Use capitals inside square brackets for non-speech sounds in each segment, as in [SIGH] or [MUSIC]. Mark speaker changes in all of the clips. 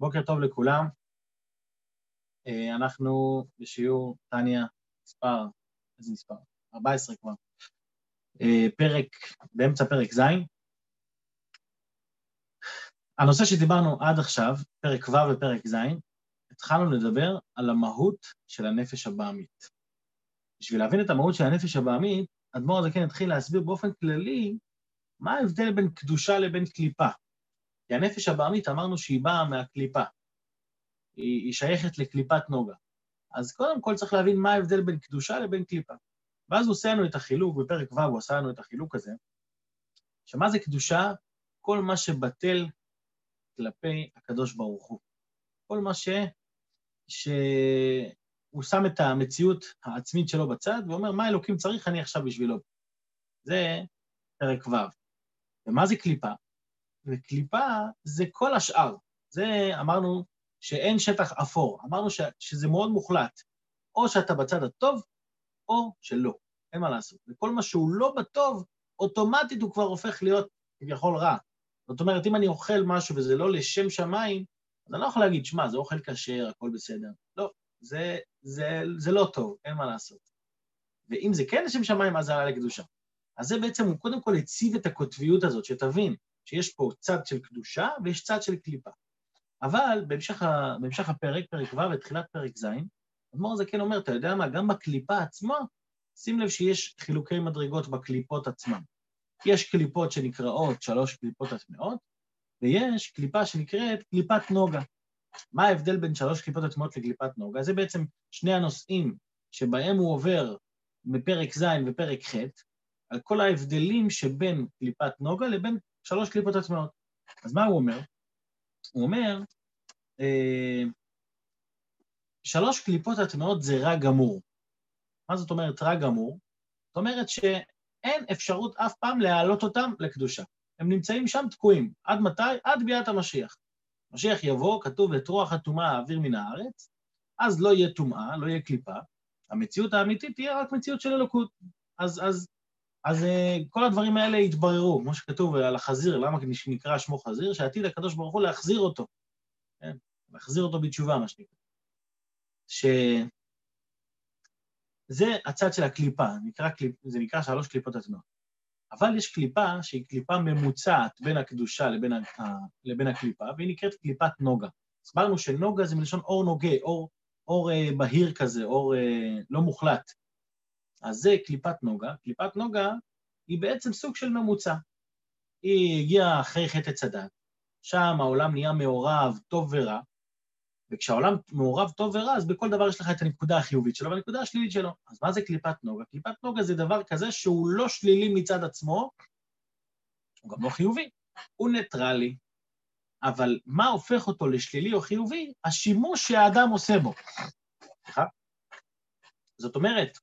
Speaker 1: בוקר טוב לכולם. אה, אנחנו בשיעור, טניה, מספר, איזה מספר? 14 כבר. אה, פרק, באמצע פרק ז'. הנושא שדיברנו עד עכשיו, פרק ו' ופרק ז', התחלנו לדבר על המהות של הנפש הבעמית. בשביל להבין את המהות של הנפש הבעמית, אדמו"ר הזקן התחיל להסביר באופן כללי מה ההבדל בין קדושה לבין קליפה. כי הנפש הבעמית, אמרנו שהיא באה מהקליפה. היא, היא שייכת לקליפת נוגה. אז קודם כל צריך להבין מה ההבדל בין קדושה לבין קליפה. ואז הוא עושה לנו את החילוק, בפרק ו' הוא עשה לנו את החילוק הזה, שמה זה קדושה? כל מה שבטל כלפי הקדוש ברוך הוא. כל מה ש... שהוא שם את המציאות העצמית שלו בצד, ואומר, מה אלוקים צריך, אני עכשיו בשבילו. זה פרק ו'. ומה זה קליפה? וקליפה זה כל השאר. זה אמרנו שאין שטח אפור, אמרנו ש, שזה מאוד מוחלט. או שאתה בצד הטוב, או שלא, אין מה לעשות. וכל מה שהוא לא בטוב, אוטומטית הוא כבר הופך להיות כביכול רע. זאת אומרת, אם אני אוכל משהו וזה לא לשם שמיים, אז אני לא יכול להגיד, שמע, זה אוכל כשר, הכל בסדר. לא, זה, זה, זה לא טוב, אין מה לעשות. ואם זה כן לשם שמיים, אז זה עלה לקדושה. אז זה בעצם, הוא קודם כל הציב את הקוטביות הזאת, שתבין שיש פה צד של קדושה ויש צד של קליפה. אבל בהמשך, ה, בהמשך הפרק, פרק ו' ותחילת פרק ז', אדמו"ר הזקן כן אומר, אתה יודע מה, גם בקליפה עצמה, שים לב שיש חילוקי מדרגות בקליפות עצמן. יש קליפות שנקראות שלוש קליפות הטמעות, ויש קליפה שנקראת קליפת נוגה. מה ההבדל בין שלוש קליפות הטמעות לקליפת נוגה? זה בעצם שני הנושאים שבהם הוא עובר מפרק ז' ופרק ח', על כל ההבדלים שבין קליפת נוגה לבין שלוש קליפות הטמעות. אז מה הוא אומר? הוא אומר, אה, שלוש קליפות הטמעות זה רע גמור. מה זאת אומרת רע גמור? זאת אומרת שאין אפשרות אף פעם להעלות אותם לקדושה. הם נמצאים שם תקועים. עד מתי? עד ביאת המשיח. משיח יבוא, כתוב את רוח הטומאה האוויר מן הארץ, אז לא יהיה טומאה, לא יהיה קליפה. המציאות האמיתית תהיה רק מציאות של אלוקות. אז, אז, אז אה, כל הדברים האלה יתבררו, כמו שכתוב על החזיר, למה נקרא שמו חזיר? שעתיד הקדוש ברוך הוא להחזיר אותו. כן? להחזיר אותו בתשובה, מה שנקרא. שזה הצד של הקליפה, נקרא, זה נקרא שלוש קליפות עצמיות. אבל יש קליפה שהיא קליפה ממוצעת בין הקדושה לבין, ה, לבין הקליפה, והיא נקראת קליפת נוגה. הסברנו שנוגה זה מלשון אור נוגה, אור, אור אה, בהיר כזה, אור אה, לא מוחלט. אז זה קליפת נוגה. קליפת נוגה היא בעצם סוג של ממוצע. היא הגיעה אחרי חטא צדד, שם העולם נהיה מעורב, טוב ורע, וכשהעולם מעורב טוב ורע, אז בכל דבר יש לך את הנקודה החיובית שלו והנקודה השלילית שלו. אז מה זה קליפת נוגה? קליפת נוגה זה דבר כזה שהוא לא שלילי מצד עצמו, הוא גם לא חיובי, הוא ניטרלי. אבל מה הופך אותו לשלילי או חיובי? השימוש שהאדם עושה בו. סליחה? זאת אומרת,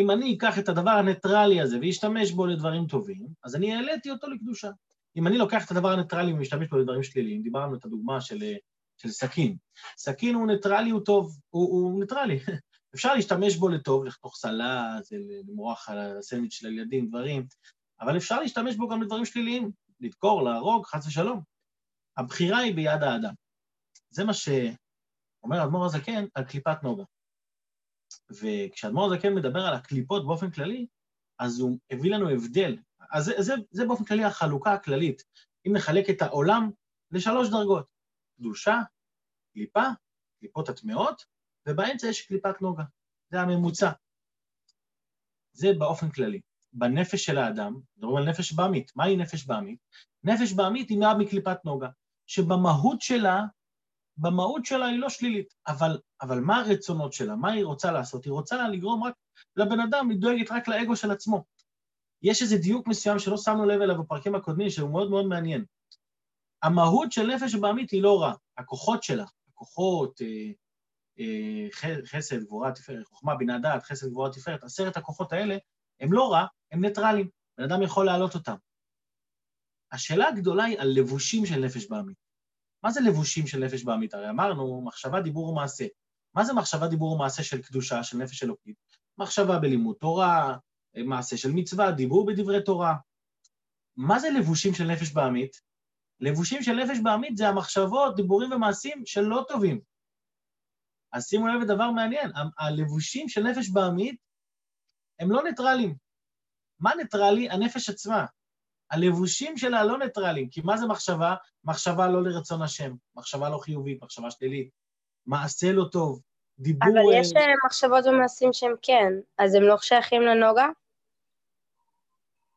Speaker 1: אם אני אקח את הדבר הניטרלי הזה ואשתמש בו לדברים טובים, אז אני העליתי אותו לקדושה. אם אני לוקח את הדבר הניטרלי ומשתמש בו לדברים שליליים, דיברנו את הדוגמה של של סכין. סכין הוא ניטרלי, הוא טוב, הוא, הוא ניטרלי. [LAUGHS] אפשר להשתמש בו לטוב, לחתוך סלט, למרוח על הסנדוויץ' של הילדים, דברים, אבל אפשר להשתמש בו גם לדברים שליליים, לדקור, להרוג, חס ושלום. הבחירה היא ביד האדם. זה מה שאומר אדמו"ר הזקן על קליפת נוגה. וכשאדמו"ר הזקן מדבר על הקליפות באופן כללי, אז הוא הביא לנו הבדל. אז זה, זה, זה באופן כללי החלוקה הכללית. אם נחלק את העולם לשלוש דרגות. קדושה, קליפה, קליפות הטמעות, ובאמצע יש קליפת נוגה. זה הממוצע. זה באופן כללי. בנפש של האדם, מדברים על נפש בעמית. מהי נפש בעמית? נפש בעמית היא נעה מקליפת נוגה, שבמהות שלה, במהות שלה היא לא שלילית, אבל, אבל מה הרצונות שלה? מה היא רוצה לעשות? היא רוצה לגרום רק לבן אדם, היא דואגת רק לאגו של עצמו. יש איזה דיוק מסוים שלא שמנו לב אליו בפרקים הקודמים, שהוא מאוד מאוד מעניין. המהות של נפש בעמית היא לא רע, הכוחות שלה, הכוחות, אה, אה, חסד, גבורה, תפארת, חוכמה, בינה דעת, חסד, גבורה, תפארת, עשרת הכוחות האלה, הם לא רע, הם ניטרלים, בן אדם יכול להעלות אותם. השאלה הגדולה היא על לבושים של נפש בעמית. מה זה לבושים של נפש בעמית? הרי אמרנו, מחשבה, דיבור ומעשה. מה זה מחשבה, דיבור ומעשה של קדושה, של נפש אלוקית? מחשבה בלימוד תורה, מעשה של מצווה, דיבור בדברי תורה. מה זה לבושים של נפש בעמית? לבושים של נפש בעמית זה המחשבות, דיבורים ומעשים שלא טובים. אז שימו לב לדבר מעניין, הלבושים של נפש בעמית הם לא ניטרלים. מה ניטרלי? הנפש עצמה. הלבושים שלה לא ניטרלים, כי מה זה מחשבה? מחשבה לא לרצון השם, מחשבה לא חיובית, מחשבה שלילית, מעשה לא טוב, דיבור...
Speaker 2: אבל יש אה, מחשבות ומעשים שהם כן, אז הם לא שייכים לנוגה?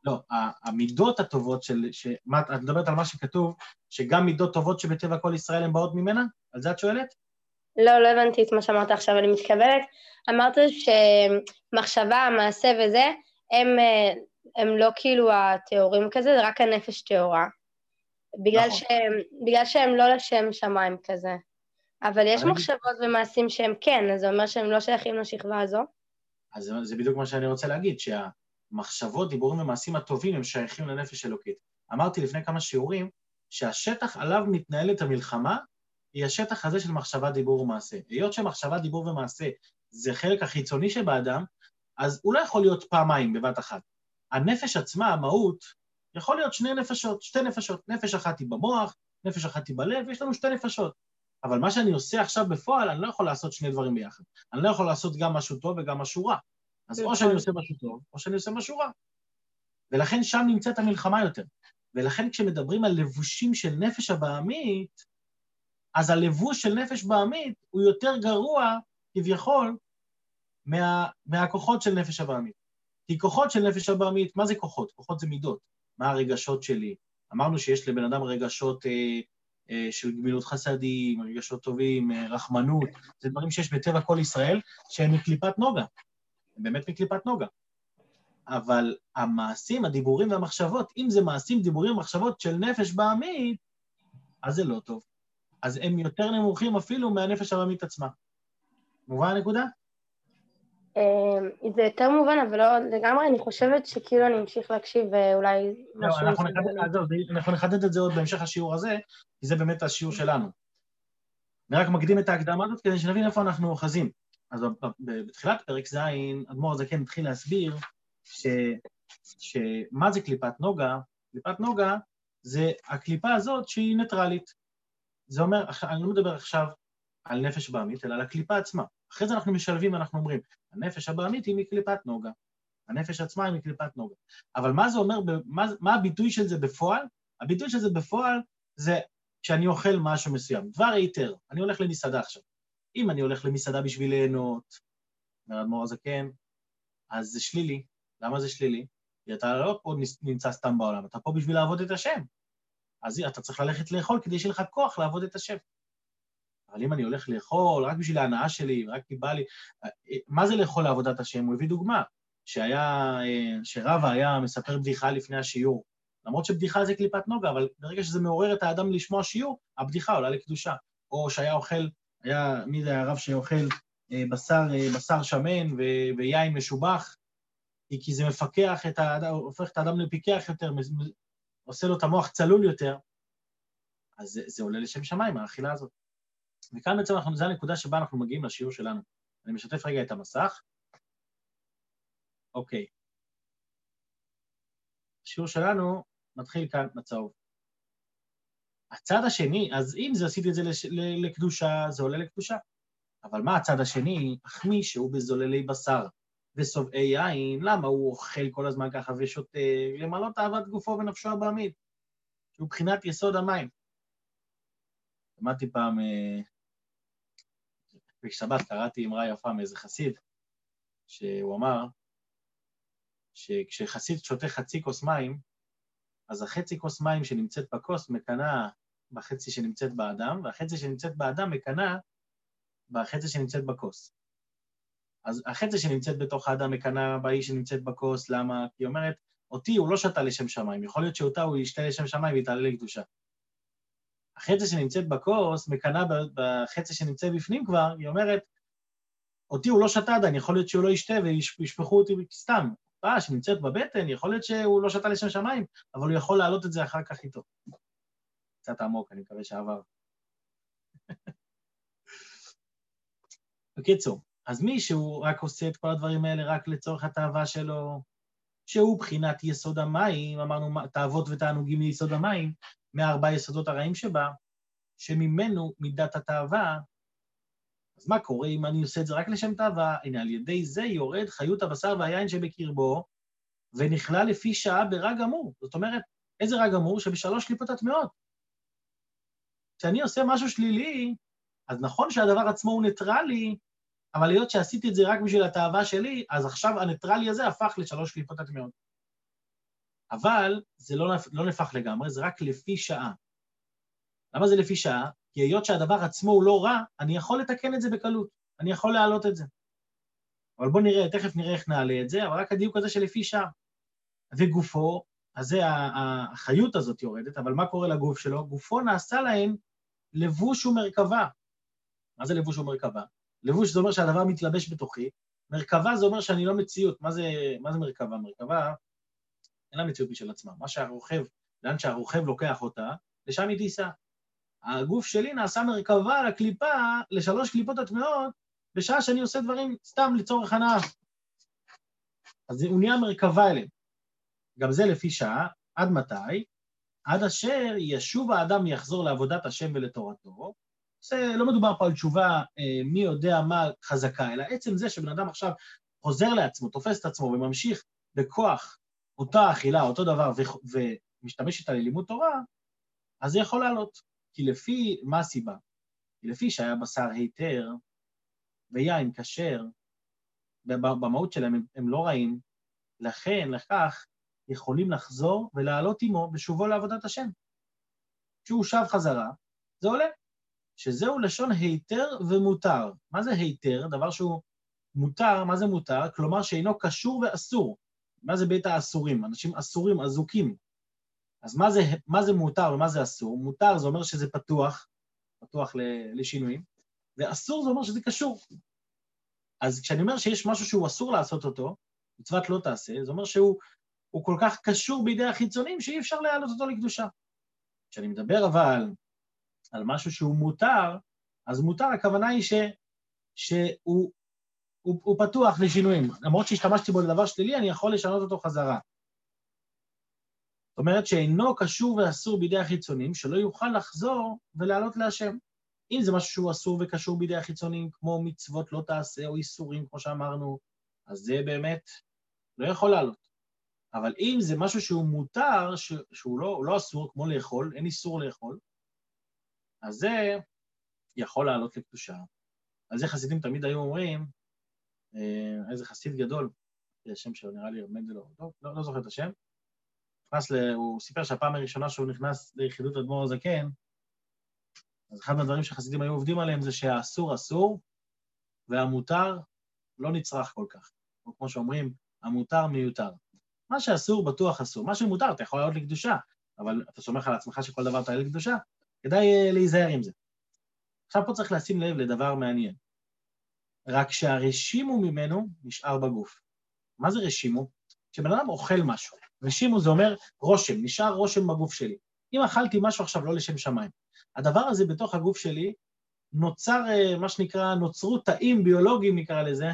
Speaker 1: לא, המידות הטובות של... מה, את מדברת על מה שכתוב, שגם מידות טובות שבטבע כל ישראל הן באות ממנה? על זה את שואלת?
Speaker 2: לא, לא הבנתי את מה שאמרת עכשיו, אני מתכוונת. אמרת שמחשבה, מעשה וזה, הם, אה, הם לא כאילו הטהורים כזה, זה רק הנפש טהורה. בגלל, נכון. שהם, בגלל שהם לא לשם שמיים כזה. אבל יש מחשבות ומעשים שהם כן, אז זה אומר שהם לא שייכים לשכבה הזו?
Speaker 1: אז זה, זה בדיוק מה שאני רוצה להגיד, שהמחשבות, דיבורים ומעשים הטובים הם שייכים לנפש אלוקית. אמרתי לפני כמה שיעורים שהשטח עליו מתנהלת המלחמה היא השטח הזה של מחשבה, דיבור ומעשה. היות שמחשבה, דיבור ומעשה זה חלק החיצוני שבאדם, אז הוא לא יכול להיות פעמיים בבת אחת. הנפש עצמה, המהות, יכול להיות שני נפשות, שתי נפשות. נפש אחת היא במוח, נפש אחת היא בלב, יש לנו שתי נפשות. אבל מה שאני עושה עכשיו בפועל, אני לא יכול לעשות שני דברים ביחד. אני לא יכול לעשות גם משהו טוב וגם משהו רע. אז או שאני עושה משהו טוב, או שאני עושה משהו רע. ולכן שם נמצאת המלחמה יותר. ולכן כשמדברים על לבושים של נפש הבעמית, אז הלבוש של נפש בעמית הוא יותר גרוע, כביכול, מה, מהכוחות של נפש הבעמית. כי כוחות של נפש הבעמית, מה זה כוחות? כוחות זה מידות. מה הרגשות שלי? אמרנו שיש לבן אדם רגשות אה, אה, של גמילות חסדים, רגשות טובים, אה, רחמנות, זה דברים שיש בטבע כל ישראל, שהם מקליפת נוגה. הם באמת מקליפת נוגה. אבל המעשים, הדיבורים והמחשבות, אם זה מעשים, דיבורים ומחשבות של נפש בעמית, אז זה לא טוב. אז הם יותר נמוכים אפילו מהנפש העממית עצמה. מובן הנקודה?
Speaker 2: אמ, זה יותר מובן, אבל לא לגמרי, אני חושבת שכאילו אני אמשיך להקשיב ואולי
Speaker 1: לא, משהו... אנחנו נחדד את זה עוד בהמשך השיעור הזה, כי זה באמת השיעור שלנו. אני רק מקדים את ההקדמה הזאת כדי שנבין איפה אנחנו אוחזים. אז בתחילת פרק ז', אדמו"ר הזקן התחיל להסביר ש... שמה זה קליפת נוגה? קליפת נוגה זה הקליפה הזאת שהיא ניטרלית. זה אומר, אני לא מדבר עכשיו על נפש בעמית, אלא על הקליפה עצמה. אחרי זה אנחנו משלבים, אנחנו אומרים, הנפש הבעמית היא מקליפת נוגה, הנפש עצמה היא מקליפת נוגה. אבל מה זה אומר, מה, מה הביטוי של זה בפועל? הביטוי של זה בפועל זה כשאני אוכל משהו מסוים. דבר היתר, אני הולך למסעדה עכשיו. אם אני הולך למסעדה בשביל ליהנות, אומר אדמו"ר הזקן, אז זה שלילי. למה זה שלילי? כי אתה לא פה נמצא סתם בעולם, אתה פה בשביל לעבוד את השם. אז אתה צריך ללכת לאכול כדי שיהיה לך כוח לעבוד את השם. אבל אם אני הולך לאכול רק בשביל ההנאה שלי, רק כי בא לי... מה זה לאכול לעבודת השם? הוא הביא דוגמה, שהיה, שרבא היה מספר בדיחה לפני השיעור. למרות שבדיחה זה קליפת נוגה, אבל ברגע שזה מעורר את האדם לשמוע שיעור, הבדיחה עולה לקדושה. או שהיה אוכל, היה, מי זה הרב שאוכל אה, בשר, אה, בשר שמן ו, ויין משובח, כי זה מפקח את האדם, הופך את האדם לפיקח יותר, עושה לו את המוח צלול יותר, אז זה, זה עולה לשם שמיים, האכילה הזאת. וכאן בעצם אנחנו, זו הנקודה שבה אנחנו מגיעים לשיעור שלנו. אני משתף רגע את המסך. אוקיי. השיעור שלנו מתחיל כאן בצהוב. הצד השני, אז אם זה עשיתי את זה לש, לקדושה, זה עולה לקדושה. אבל מה הצד השני? מי שהוא בזוללי בשר ושובעי יין, למה הוא אוכל כל הזמן ככה ושותה? למלות אהבת גופו ונפשו הבעמית, שהוא בחינת יסוד המים. למדתי פעם אה, בשבת קראתי אמרה יפה מאיזה חסיד, שהוא אמר שכשחסיד שותה חצי כוס מים, אז החצי כוס מים שנמצאת בכוס מקנאה בחצי שנמצאת באדם, והחצי שנמצאת באדם מקנאה בחצי שנמצאת בכוס. אז החצי שנמצאת בתוך האדם מקנאה באיש שנמצאת בכוס, למה? כי היא אומרת, אותי הוא לא שתה לשם שמיים, יכול להיות שאותה הוא ישתה לשם שמיים ויתעלה לקדושה. החצי שנמצאת בכוס מקנאה בחצי שנמצא בפנים כבר, היא אומרת, אותי הוא לא שתה עדיין, יכול להיות שהוא לא ישתה וישפכו אותי סתם. אה, שנמצאת בבטן, יכול להיות שהוא לא שתה לשם שמיים, אבל הוא יכול להעלות את זה אחר כך איתו. קצת עמוק, אני מקווה שעבר. בקיצור, אז מי שהוא רק עושה את כל הדברים האלה רק לצורך התאווה שלו, שהוא בחינת יסוד המים, אמרנו תאוות ותענוגים מיסוד המים, מארבע יסודות הרעים שבה, שממנו מידת התאווה. אז מה קורה אם אני עושה את זה רק לשם תאווה? הנה, על ידי זה יורד חיות הבשר והיין שבקרבו, ונכלל לפי שעה ברע גמור. זאת אומרת, איזה רע גמור? שבשלוש קליפות הטמעות. כשאני עושה משהו שלילי, אז נכון שהדבר עצמו הוא ניטרלי, אבל היות שעשיתי את זה רק בשביל התאווה שלי, אז עכשיו הניטרלי הזה הפך לשלוש קליפות הטמאות. אבל זה לא, לא נהפך לגמרי, זה רק לפי שעה. למה זה לפי שעה? כי היות שהדבר עצמו הוא לא רע, אני יכול לתקן את זה בקלות, אני יכול להעלות את זה. אבל בואו נראה, תכף נראה איך נעלה את זה, אבל רק הדיוק הזה שלפי שעה. וגופו, אז זה החיות הזאת יורדת, אבל מה קורה לגוף שלו? גופו נעשה להם לבוש ומרכבה. מה זה לבוש ומרכבה? לבוש זה אומר שהדבר מתלבש בתוכי, מרכבה זה אומר שאני לא מציאות. מה זה, מה זה מרכבה? מרכבה אין לה מציאות משל עצמה. מה שהרוכב, לאן שהרוכב לוקח אותה, לשם היא תיסע. הגוף שלי נעשה מרכבה לקליפה, לשלוש קליפות הטמעות, בשעה שאני עושה דברים סתם לצורך הנאה. אז הוא נהיה מרכבה אליהם. גם זה לפי שעה, עד מתי? עד אשר ישוב האדם יחזור לעבודת השם ולתורתו. זה לא מדובר פה על תשובה אה, מי יודע מה חזקה, אלא עצם זה שבן אדם עכשיו חוזר לעצמו, תופס את עצמו וממשיך בכוח אותה אכילה, אותו דבר, ו- ומשתמש איתה ללימוד תורה, אז זה יכול לעלות. כי לפי, מה הסיבה? כי לפי שהיה בשר היתר ויין כשר, במהות שלהם הם, הם לא רעים, לכן, לכך, יכולים לחזור ולעלות עמו בשובו לעבודת השם. כשהוא שב חזרה, זה עולה. שזהו לשון היתר ומותר. מה זה היתר? דבר שהוא מותר, מה זה מותר? כלומר שאינו קשור ואסור. מה זה בית האסורים? אנשים אסורים, אזוקים. אז מה זה, מה זה מותר ומה זה אסור? מותר זה אומר שזה פתוח, פתוח לשינויים, ואסור זה אומר שזה קשור. אז כשאני אומר שיש משהו שהוא אסור לעשות אותו, מצוות לא תעשה, זה אומר שהוא כל כך קשור בידי החיצונים שאי אפשר להעלות אותו לקדושה. כשאני מדבר אבל על משהו שהוא מותר, אז מותר, הכוונה היא ש, שהוא הוא, הוא פתוח לשינויים. למרות שהשתמשתי בו לדבר שלילי, אני יכול לשנות אותו חזרה. זאת אומרת שאינו קשור ואסור בידי החיצונים, שלא יוכל לחזור ולעלות להשם. אם זה משהו שהוא אסור וקשור בידי החיצונים, כמו מצוות לא תעשה או איסורים, כמו שאמרנו, אז זה באמת לא יכול לעלות. אבל אם זה משהו שהוא מותר. שהוא לא, לא אסור, כמו לאכול, אין איסור לאכול, אז זה יכול לעלות לקדושה. על זה חסידים תמיד היו אומרים, איזה חסיד גדול, השם שלו נראה לי מנדלו, לא, לא, לא זוכר את השם, נכנס ל... הוא סיפר שהפעם הראשונה שהוא נכנס ליחידות אדמו"ר הזקן, אז אחד מהדברים שחסידים היו עובדים עליהם זה שהאסור אסור והמותר לא נצרך כל כך. או כמו שאומרים, המותר מיותר. מה שאסור בטוח אסור, מה שמותר אתה יכול לעלות לקדושה, אבל אתה סומך על עצמך שכל דבר תעלה לקדושה, כדאי אה, להיזהר עם זה. עכשיו פה צריך לשים לב לדבר מעניין. רק שהרשימו ממנו נשאר בגוף. מה זה רשימו? כשבן אדם אוכל משהו, רשימו זה אומר רושם, נשאר רושם בגוף שלי. אם אכלתי משהו עכשיו לא לשם שמיים, הדבר הזה בתוך הגוף שלי נוצר, אה, מה שנקרא, נוצרו תאים ביולוגיים, נקרא לזה,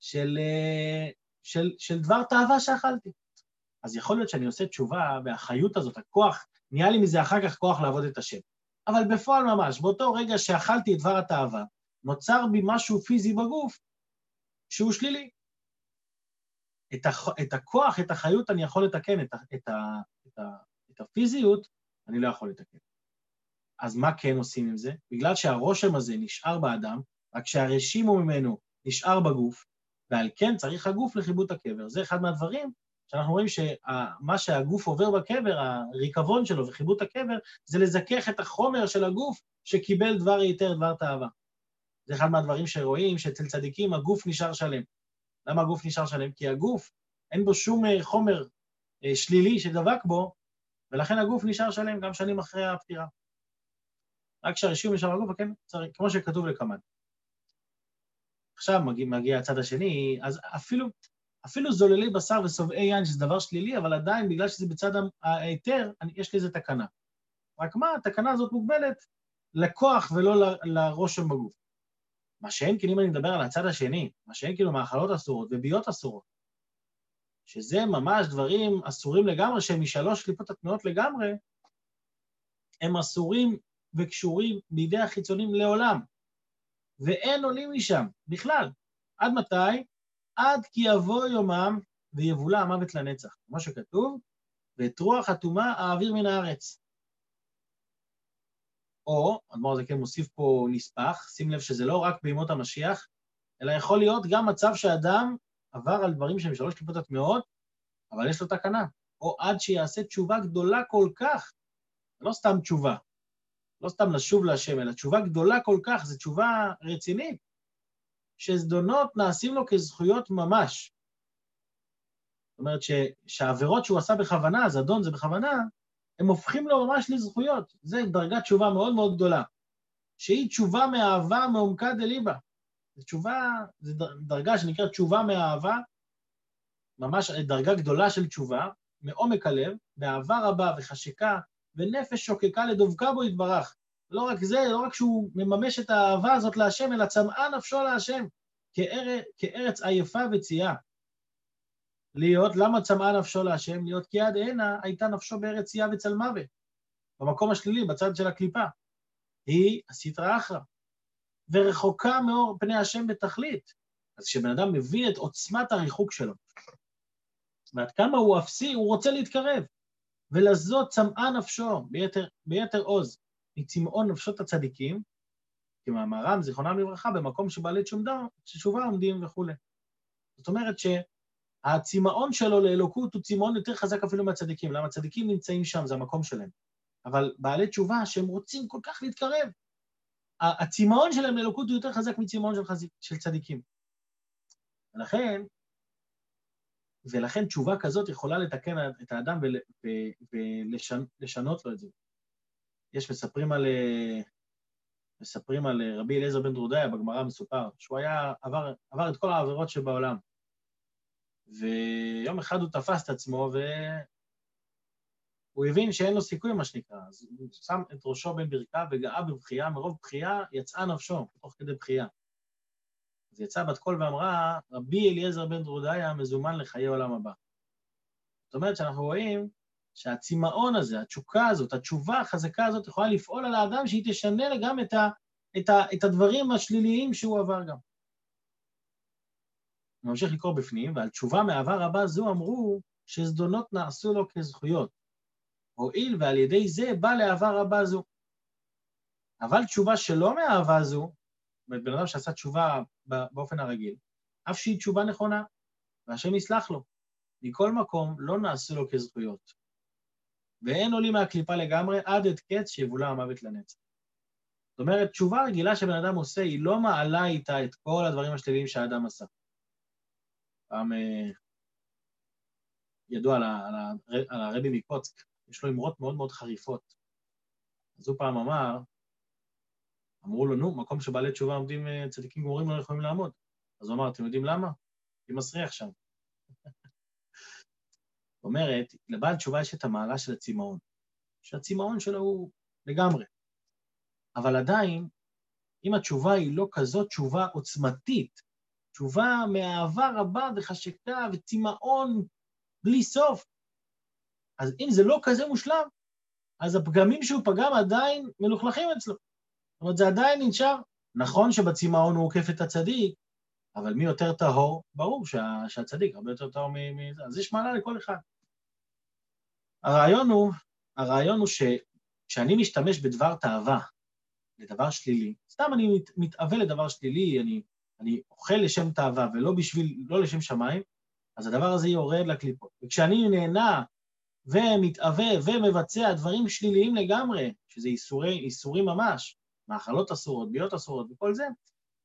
Speaker 1: של, אה, של, של דבר תאווה שאכלתי. אז יכול להיות שאני עושה תשובה, והחיות הזאת, הכוח, נהיה לי מזה אחר כך כוח לעבוד את השם. אבל בפועל ממש, באותו רגע שאכלתי את דבר התאווה, נוצר בי משהו פיזי בגוף שהוא שלילי. את, הכ, את הכוח, את החיות אני יכול לתקן, את, ה, את, ה, את, ה, את הפיזיות אני לא יכול לתקן. אז מה כן עושים עם זה? בגלל שהרושם הזה נשאר באדם, רק שהרשימו ממנו נשאר בגוף, ועל כן צריך הגוף לכיבוד הקבר. זה אחד מהדברים שאנחנו רואים שמה שהגוף עובר בקבר, הריקבון שלו וחיבוד הקבר, זה לזכך את החומר של הגוף שקיבל דבר היתר, דבר תאווה. זה אחד מהדברים שרואים שאצל צדיקים הגוף נשאר שלם. למה הגוף נשאר שלם? כי הגוף, אין בו שום אה, חומר אה, שלילי שדבק בו, ולכן הגוף נשאר שלם גם שנים אחרי הפטירה. רק כשהרשיום נשאר בגוף, כן, צריך, כמו שכתוב לקמאן. עכשיו מגיע, מגיע הצד השני, אז אפילו, אפילו זוללי בשר ושובעי יין, שזה דבר שלילי, אבל עדיין, בגלל שזה בצד ההיתר, יש לי איזה תקנה. רק מה, התקנה הזאת מוגבלת לכוח ולא לרושם בגוף. מה שאין כאילו, אם אני מדבר על הצד השני, מה שאין כאילו מאכלות אסורות וביות אסורות, שזה ממש דברים אסורים לגמרי, שהם משלוש קליפות הטמעות לגמרי, הם אסורים וקשורים בידי החיצונים לעולם, ואין עולים משם בכלל. עד מתי? עד כי יבוא יומם ויבולע המוות לנצח. כמו שכתוב, ואת רוח הטומאה אעביר מן הארץ. או, אדמו"ר הזקן מוסיף פה נספח, שים לב שזה לא רק בימות המשיח, אלא יכול להיות גם מצב שאדם עבר על דברים שהם שלוש כיפות הטמעות, אבל יש לו תקנה. או עד שיעשה תשובה גדולה כל כך, לא סתם תשובה, לא סתם לשוב להשם, אלא תשובה גדולה כל כך, זו תשובה רצינית, שזדונות נעשים לו כזכויות ממש. זאת אומרת שהעבירות שהוא עשה בכוונה, זדון זה בכוונה, הם הופכים לו ממש לזכויות. זו דרגת תשובה מאוד מאוד גדולה, שהיא תשובה מאהבה מעומקה דליבה. זו תשובה, זו דרגה שנקראת תשובה מאהבה, ממש דרגה גדולה של תשובה, מעומק הלב, באהבה רבה וחשיקה, ונפש שוקקה לדבקה בו יתברך. לא רק זה, לא רק שהוא מממש את האהבה הזאת להשם, אלא צמאה נפשו להשם, כארץ, עייפה וצייה. להיות, למה צמאה נפשו להשם? להיות כי עד הנה הייתה נפשו בארץ צייה וצל מוות, במקום השלילי, בצד של הקליפה. היא הסטרא אחרא, ורחוקה מאור פני השם בתכלית. אז כשבן אדם מבין את עוצמת הריחוק שלו, ועד כמה הוא אפסי, הוא רוצה להתקרב. ולזאת צמאה נפשו ביתר, ביתר עוז, מצמאון נפשות הצדיקים, כמאמרם, זיכרונם לברכה, במקום שבעלי תשובה עומדים וכולי. זאת אומרת שהצמאון שלו לאלוקות הוא צמאון יותר חזק אפילו מהצדיקים. למה הצדיקים נמצאים שם, זה המקום שלהם. אבל בעלי תשובה שהם רוצים כל כך להתקרב, הצמאון שלהם לאלוקות הוא יותר חזק מצמאון של, חז... של צדיקים. ולכן, ולכן תשובה כזאת יכולה לתקן את האדם ול, ולשנות לו את זה. יש, מספרים על, מספרים על רבי אליעזר בן דרודיה, בגמרא מסופר, שהוא היה, עבר, עבר את כל העבירות שבעולם. ויום אחד הוא תפס את עצמו והוא הבין שאין לו סיכוי, מה שנקרא. אז הוא שם את ראשו בין ברכיו וגאה בבכייה, מרוב בכייה יצאה נפשו, תוך כדי בכייה. אז יצאה בת קול ואמרה, רבי אליעזר בן דרודיה מזומן לחיי עולם הבא. זאת אומרת שאנחנו רואים שהצמאון הזה, התשוקה הזאת, התשובה החזקה הזאת יכולה לפעול על האדם שהיא תשנה גם את, ה, את, ה, את הדברים השליליים שהוא עבר גם. ממשיך לקרוא בפנים, ועל תשובה מאהבה רבה זו אמרו שזדונות נעשו לו כזכויות. הואיל ועל ידי זה בא לאהבה רבה זו. אבל תשובה שלא מאהבה זו, אומרת, בן אדם שעשה תשובה באופן הרגיל, אף שהיא תשובה נכונה, והשם יסלח לו. מכל מקום לא נעשו לו כזכויות. ואין עולים מהקליפה לגמרי עד את קץ שיבולע המוות לנצח. זאת אומרת, תשובה רגילה שבן אדם עושה, היא לא מעלה איתה את כל הדברים השליליים שהאדם עשה. פעם אה, ידוע על, על, על הרבי מקוצק, יש לו אמרות מאוד מאוד חריפות. אז הוא פעם אמר, אמרו לו, נו, מקום שבעלי תשובה עומדים אה, צדיקים גמורים לא יכולים לעמוד. אז הוא אמר, אתם יודעים למה? כי מסריח שם. זאת [LAUGHS] אומרת, לבעל תשובה יש את המעלה של הצמאון, שהצמאון שלו הוא לגמרי. אבל עדיין, אם התשובה היא לא כזאת תשובה עוצמתית, תשובה מאהבה רבה וחשקה וצמאון בלי סוף, אז אם זה לא כזה מושלם, אז הפגמים שהוא פגם עדיין מלוכלכים אצלו. זאת אומרת, זה עדיין נשאר. נכון שבצמאון הוא עוקף את הצדיק, אבל מי יותר טהור? ברור שה, שהצדיק הרבה יותר טהור מזה. אז יש מעלה לכל אחד. הרעיון הוא, הרעיון הוא שכשאני משתמש בדבר תאווה לדבר שלילי, סתם אני מת, מתאווה לדבר שלילי, אני, אני אוכל לשם תאווה ולא בשביל, לא לשם שמיים, אז הדבר הזה יורד לקליפות. וכשאני נהנה ומתאווה ומבצע דברים שליליים לגמרי, שזה איסורי, איסורים ממש, מאכלות אסורות, ביות אסורות וכל זה,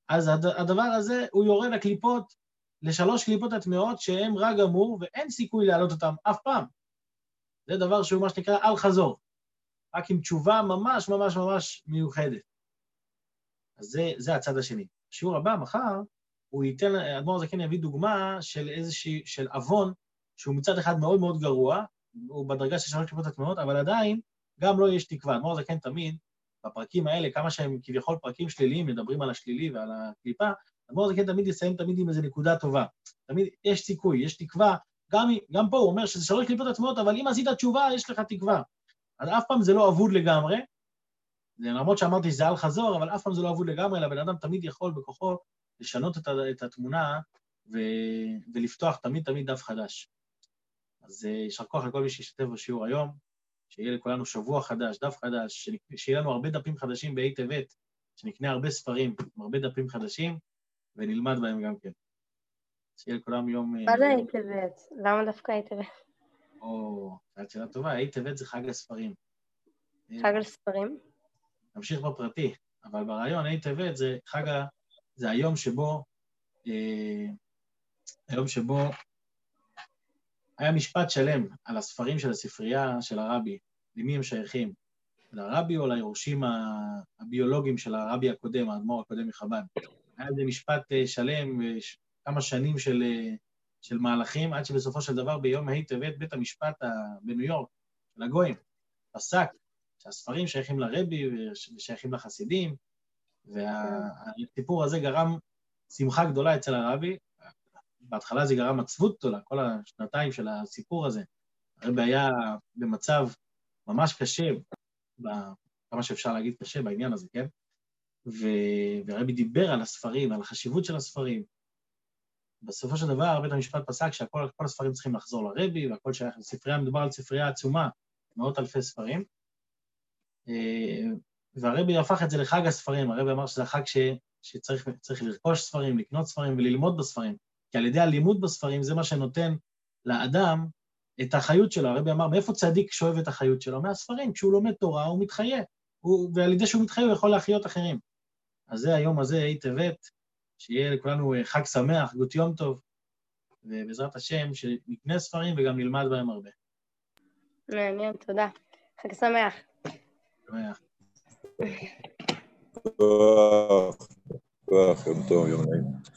Speaker 1: אז הד, הדבר הזה, הוא יורד לקליפות, לשלוש קליפות הטמעות שהן רע גמור, ואין סיכוי להעלות אותן אף פעם. זה דבר שהוא מה שנקרא אל חזור, רק עם תשובה ממש ממש ממש מיוחדת. אז זה, זה הצד השני. בשיעור הבא, מחר, הוא ייתן, אדמו"ר זקן יביא דוגמה של איזושהי, של עוון, שהוא מצד אחד מאוד מאוד גרוע, הוא בדרגה של שלוש קליפות הטמעות, אבל עדיין, גם לו לא יש תקווה. אדמו"ר זקן תמיד, בפרקים האלה, כמה שהם כביכול פרקים שליליים, מדברים על השלילי ועל הקליפה, אדמו"ר זקן תמיד יסיים תמיד עם איזו נקודה טובה. תמיד יש סיכוי, יש תקווה. גם, גם פה הוא אומר שזה שלוש קליפות עצמאות, אבל אם עשית תשובה, יש לך תקווה. אז אף פעם זה לא אבוד לגמרי, למרות שאמרתי שזה על חזור, אבל אף פעם זה לא אבוד לגמרי, אלא בן אדם תמיד יכול בכוחו לשנות את, את התמונה ו, ולפתוח תמיד תמיד דף חדש. אז יישר כוח לכל מי שהשתתף בשיעור היום, שיהיה לכולנו שבוע חדש, דף חדש, שיהיה לנו הרבה דפים חדשים בה' טבת, שנקנה הרבה ספרים עם הרבה דפים חדשים, ונלמד בהם גם כן. שיהיה לכולם יום...
Speaker 2: מה זה ה' טבת? למה דווקא ה' טבת?
Speaker 1: או, שאלה טובה, ה' טבת זה חג הספרים.
Speaker 2: חג הספרים?
Speaker 1: נמשיך בפרטי, אבל ברעיון ה' טבת זה חג ה... זה היום שבו... אה, היום שבו היה משפט שלם על הספרים של הספרייה של הרבי, למי הם שייכים, לרבי או ליורשים הביולוגיים של הרבי הקודם, האדמו"ר הקודם מחב"ד. היה איזה משפט אה, שלם, כמה שנים של, אה, של מהלכים, עד שבסופו של דבר ביום ה' טבת בית המשפט בניו יורק, של הגויים, פסק שהספרים שייכים לרבי ושייכים לחסידים, והסיפור הזה גרם שמחה גדולה אצל הרבי, בהתחלה זה גרם עצבות גדולה, כל השנתיים של הסיפור הזה. הרבי היה במצב ממש קשה, כמה שאפשר להגיד קשה בעניין הזה, כן? והרבי דיבר על הספרים, על החשיבות של הספרים. בסופו של דבר, בית המשפט פסק שכל הספרים צריכים לחזור לרבי, והכל שייך לספרייה, מדובר על ספרייה עצומה, מאות אלפי ספרים. אה, והרבי הפך את זה לחג הספרים, הרבי אמר שזה החג ש, שצריך לרכוש ספרים, לקנות ספרים וללמוד בספרים. כי על ידי הלימוד בספרים זה מה שנותן לאדם את החיות שלו. הרבי אמר, מאיפה צדיק שואב את החיות שלו? מהספרים. כשהוא לומד תורה הוא מתחיה, הוא, ועל ידי שהוא מתחיה הוא יכול להחיות אחרים. אז זה היום הזה, ה' טבת, שיהיה לכולנו חג שמח, גות יום טוב, ובעזרת השם, שנקנה ספרים וגם נלמד בהם הרבה.
Speaker 2: מעניין, תודה. חג שמח.
Speaker 1: שמח.
Speaker 3: טוב, יום טוב, יום נעים.